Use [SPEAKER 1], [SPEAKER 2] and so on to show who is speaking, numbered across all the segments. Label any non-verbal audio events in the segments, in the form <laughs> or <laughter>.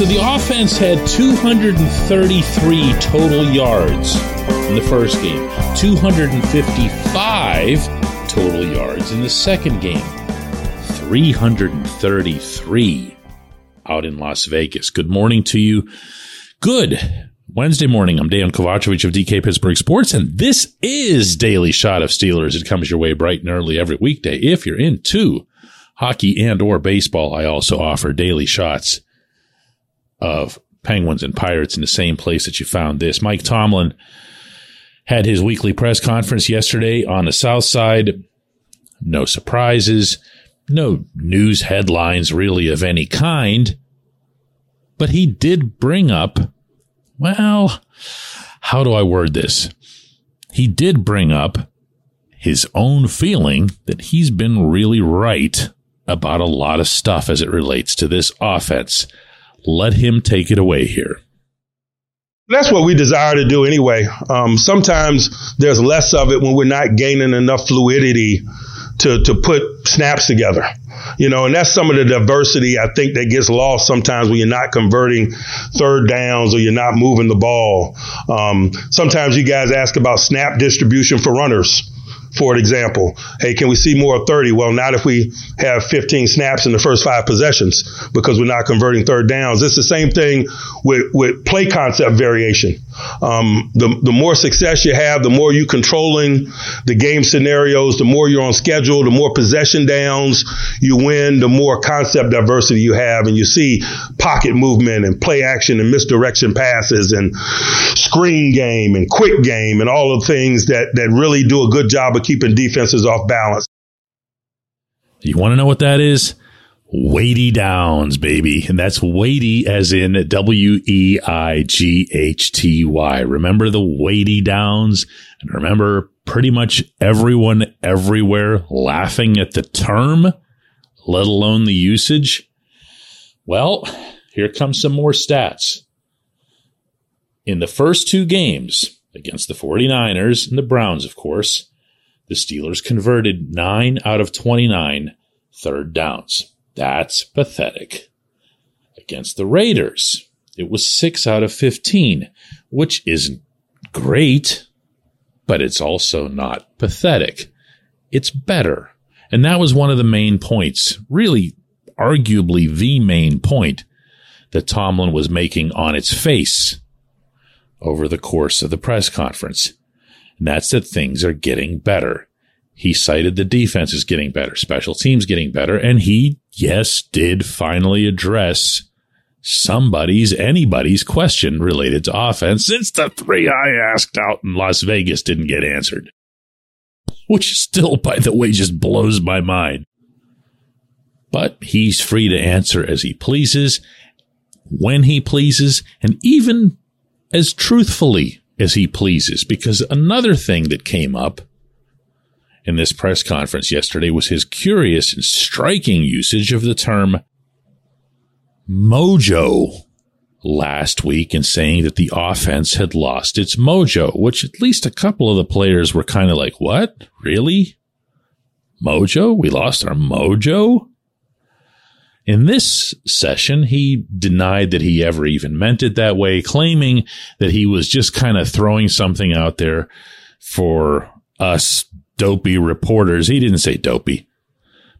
[SPEAKER 1] So the offense had 233 total yards in the first game, 255 total yards in the second game, 333 out in Las Vegas. Good morning to you. Good Wednesday morning. I'm Dejan Kovacevic of DK Pittsburgh Sports, and this is Daily Shot of Steelers. It comes your way bright and early every weekday. If you're into hockey and or baseball, I also offer daily shots of Penguins and Pirates in the same place that you found this. Mike Tomlin had his weekly press conference yesterday on the South Side. No surprises, no news headlines really of any kind, but he did bring up well, how do I word this? He did bring up his own feeling that he's been really right about a lot of stuff as it relates to this offense. Let him take it away here.
[SPEAKER 2] That's what we desire to do anyway. Um, sometimes there's less of it when we're not gaining enough fluidity to, to put snaps together. You know, and that's some of the diversity I think that gets lost sometimes when you're not converting third downs or you're not moving the ball. Um, sometimes you guys ask about snap distribution for runners for an example. Hey, can we see more of 30? Well, not if we have 15 snaps in the first five possessions because we're not converting third downs. It's the same thing with, with play concept variation. Um, the, the more success you have, the more you're controlling the game scenarios, the more you're on schedule, the more possession downs you win, the more concept diversity you have. And you see pocket movement and play action and misdirection passes and screen game and quick game and all of the things that, that really do a good job of keeping defenses off balance.
[SPEAKER 1] You want to know what that is? Weighty Downs, baby. And that's weighty as in W E I G H T Y. Remember the weighty downs? And remember pretty much everyone everywhere laughing at the term, let alone the usage? Well, here comes some more stats. In the first two games against the 49ers and the Browns, of course, the Steelers converted 9 out of 29 third downs. That's pathetic. Against the Raiders, it was 6 out of 15, which isn't great, but it's also not pathetic. It's better. And that was one of the main points, really, arguably the main point that Tomlin was making on its face over the course of the press conference. And that's that things are getting better. He cited the defense is getting better, special teams getting better, and he, yes, did finally address somebody's, anybody's question related to offense since the three I asked out in Las Vegas didn't get answered. Which still, by the way, just blows my mind. But he's free to answer as he pleases, when he pleases, and even as truthfully as he pleases. Because another thing that came up in this press conference yesterday was his curious and striking usage of the term mojo last week in saying that the offense had lost its mojo, which at least a couple of the players were kind of like, what? Really? Mojo? We lost our mojo? In this session, he denied that he ever even meant it that way, claiming that he was just kind of throwing something out there for us dopey reporters. He didn't say dopey,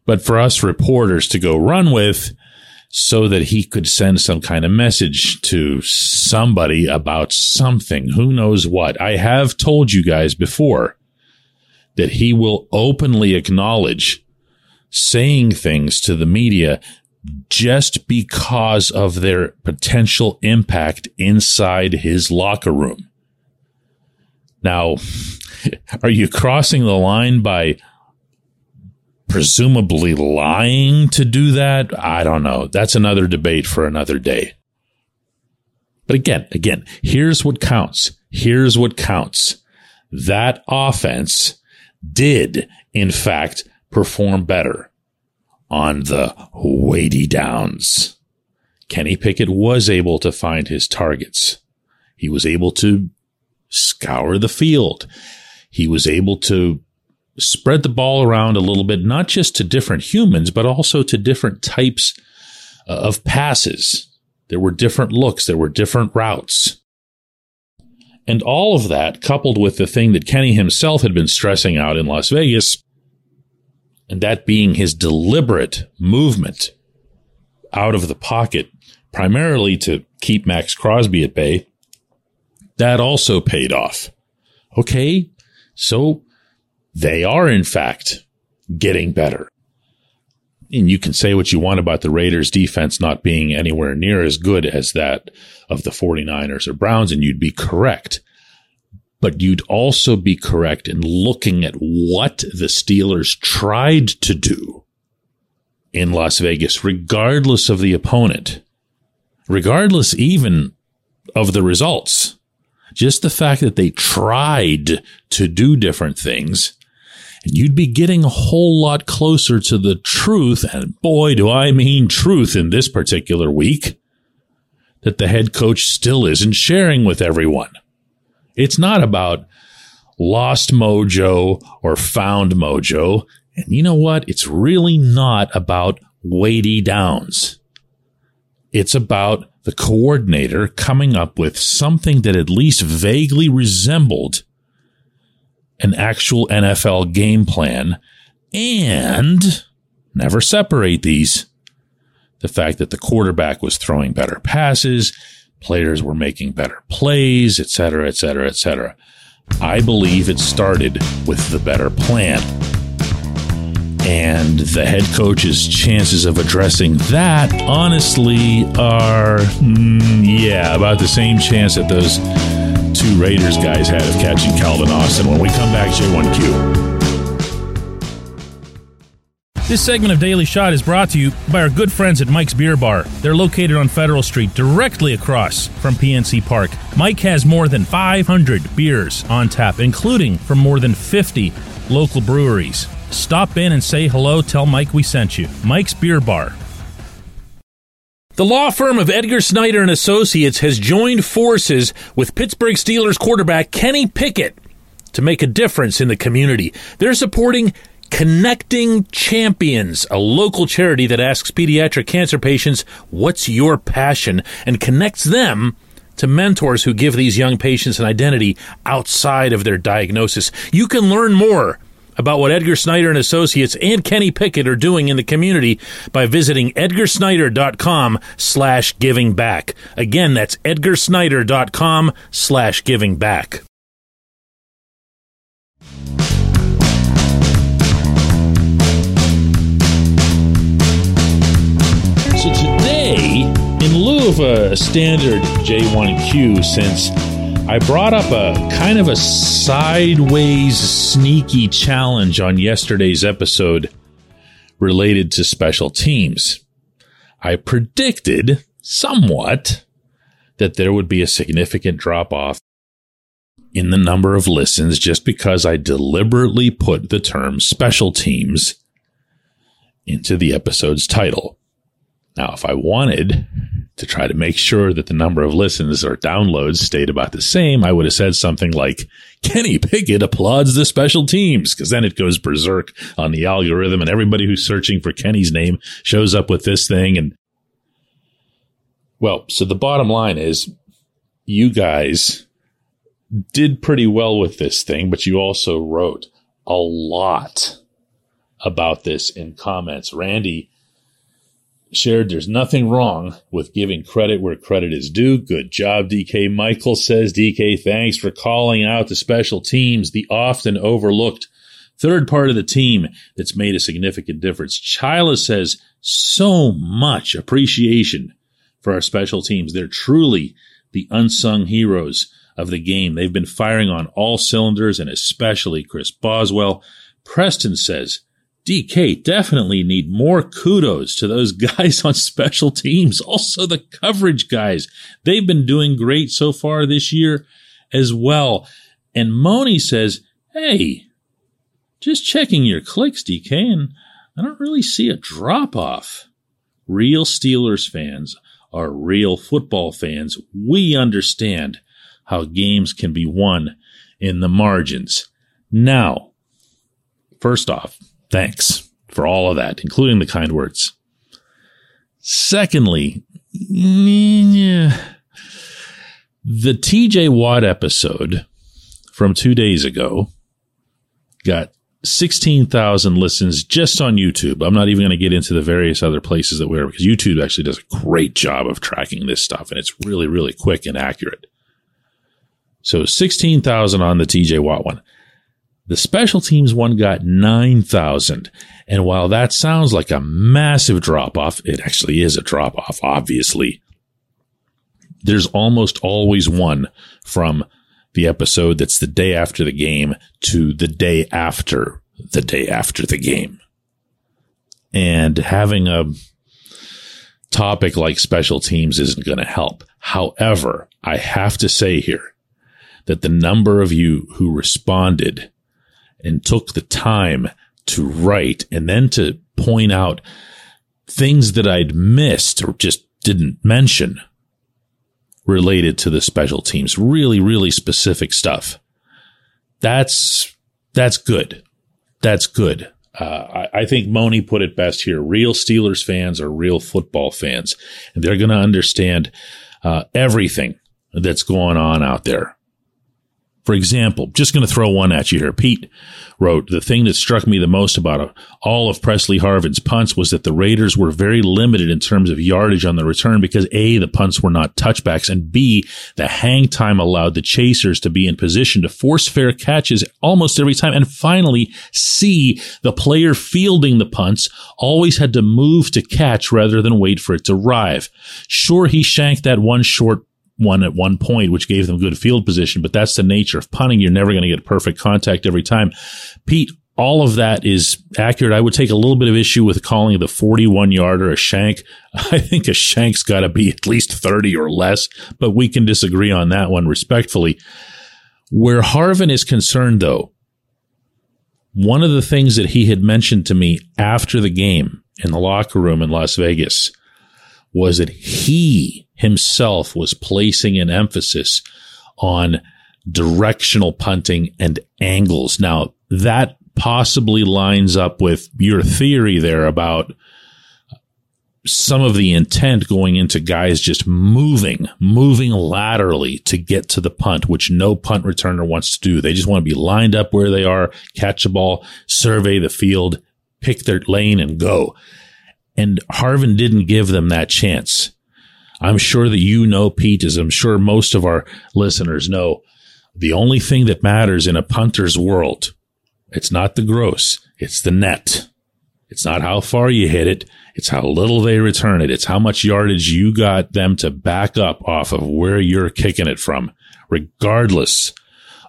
[SPEAKER 1] but for us reporters to go run with so that he could send some kind of message to somebody about something. Who knows what? I have told you guys before that he will openly acknowledge saying things to the media just because of their potential impact inside his locker room. Now, are you crossing the line by presumably lying to do that? I don't know. That's another debate for another day. But again, again, here's what counts. Here's what counts. That offense did, in fact, perform better on the weighty downs. Kenny Pickett was able to find his targets. He was able to scour the field. He was able to spread the ball around a little bit, not just to different humans, but also to different types uh, of passes. There were different looks. There were different routes. And all of that, coupled with the thing that Kenny himself had been stressing out in Las Vegas, and that being his deliberate movement out of the pocket, primarily to keep Maxx Crosby at bay, that also paid off. Okay, so they are, in fact, getting better. And you can say what you want about the Raiders defense not being anywhere near as good as that of the 49ers or Browns, and you'd be correct. But you'd also be correct in looking at what the Steelers tried to do in Las Vegas, regardless of the opponent, regardless even of the results. Just the fact that they tried to do different things and you'd be getting a whole lot closer to the truth. And boy, do I mean truth in this particular week that the head coach still isn't sharing with everyone. It's not about lost mojo or found mojo. And you know what? It's really not about weighty downs. It's about the coordinator coming up with something that at least vaguely resembled an actual NFL game plan and never separate these. The fact that the quarterback was throwing better passes, players were making better plays, etc., etc., etc. I believe it started with the better plan. And the head coach's chances of addressing that, honestly, are, mm, yeah, about the same chance that those two Raiders guys had of catching Calvin Austin. When we come back, J1Q.
[SPEAKER 3] This segment of Daily Shot is brought to you by our good friends at Mike's Beer Bar. They're located on Federal Street, directly across from PNC Park. Mike has more than 500 beers on tap, including from more than 50 local breweries. Stop in and say hello. Tell Mike we sent you. Mike's Beer Bar, the law firm of Edgar Snyder and Associates has joined forces with Pittsburgh Steelers quarterback Kenny Pickett to make a difference in the community. They're supporting Connecting Champions, a local charity that asks pediatric cancer patients, "What's your passion?" and connects them to mentors who give these young patients an identity outside of their diagnosis. You can learn more about what Edgar Snyder and Associates and Kenny Pickett are doing in the community by visiting edgarsnyder.com slash giving back. Again, that's edgarsnyder.com slash giving back.
[SPEAKER 1] So today, in lieu of a standard J1Q, since I brought up a kind of a sideways sneaky challenge on yesterday's episode related to special teams. I predicted somewhat that there would be a significant drop off in the number of listens just because I deliberately put the term special teams into the episode's title. Now, if I wanted to try to make sure that the number of listens or downloads stayed about the same, I would have said something like, Kenny Pickett applauds the special teams, because then it goes berserk on the algorithm and everybody who's searching for Kenny's name shows up with this thing. And well, so the bottom line is you guys did pretty well with this thing, but you also wrote a lot about this in comments. Randy shared there's nothing wrong with giving credit where credit is due. Good job, DK. Michael says, DK, thanks for calling out the special teams, the often overlooked third part of the team that's made a significant difference. Chyla says, so much appreciation for our special teams. They're truly the unsung heroes of the game. They've been firing on all cylinders and especially Chris Boswell. Preston says, DK definitely need more kudos to those <laughs> guys on special teams. Also the coverage guys. They've been doing great so far this year as well. And Moni says, Hey, just checking your clicks, DK, and I don't really see a drop off. Real Steelers fans are real football fans. We understand how games can be won in the margins. Now, first off, Thanks for all of that, including the kind words. Secondly, The TJ Watt episode from two days ago got 16,000 listens just on YouTube. I'm not even going to get into the various other places that we're because YouTube actually does a great job of tracking this stuff and it's really, really quick and accurate. So 16,000 on the TJ Watt one. The special teams one got 9,000. And while that sounds like a massive drop off, it actually is a drop off, obviously. There's almost always one from the episode that's the day after the game to the day after the day after the game. And having a topic like special teams isn't going to help. However, I have to say here that the number of you who responded and took the time to write and then to point out things that I'd missed or just didn't mention related to the special teams. Really, really specific stuff. That's, that's good. That's good. Uh, I, I, think Moni put it best here. Real Steelers fans are real football fans, and they're going to understand uh, everything that's going on out there. For example, just going to throw one at you here. Pete wrote, the thing that struck me the most about all of Pressley Harvin's punts was that the Raiders were very limited in terms of yardage on the return because A, the punts were not touchbacks and B, the hang time allowed the chasers to be in position to force fair catches almost every time. And finally, C, the player fielding the punts always had to move to catch rather than wait for it to arrive. Sure, he shanked that one short one at one point, which gave them good field position. But that's the nature of punting. You're never going to get perfect contact every time. Pete, all of that is accurate. I would take a little bit of issue with calling the 41 yarder a shank. <laughs> I think a shank's got to be at least 30 or less, but we can disagree on that one respectfully. Where Harvin is concerned, though, one of the things that he had mentioned to me after the game in the locker room in Las Vegas was that he himself was placing an emphasis on directional punting and angles. Now that possibly lines up with your theory there about some of the intent going into guys just moving, moving laterally to get to the punt, which no punt returner wants to do. They just want to be lined up where they are, catch a ball, survey the field, pick their lane and go. And Harvin didn't give them that chance. I'm sure that you know, Pete, as I'm sure most of our listeners know, the only thing that matters in a punter's world, it's not the gross, it's the net. It's not how far you hit it. It's how little they return it. It's how much yardage you got them to back up off of where you're kicking it from, regardless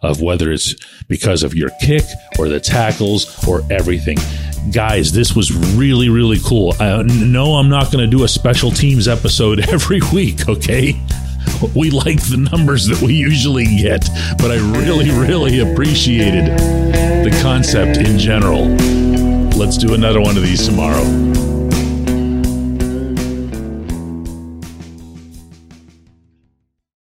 [SPEAKER 1] of whether it's because of your kick or the tackles or everything guys, this was really, really cool. Uh, no, I'm not going to do a special teams episode <laughs> every week, okay? We like the numbers that we usually get, but I really, really appreciated the concept in general. Let's do another one of these tomorrow.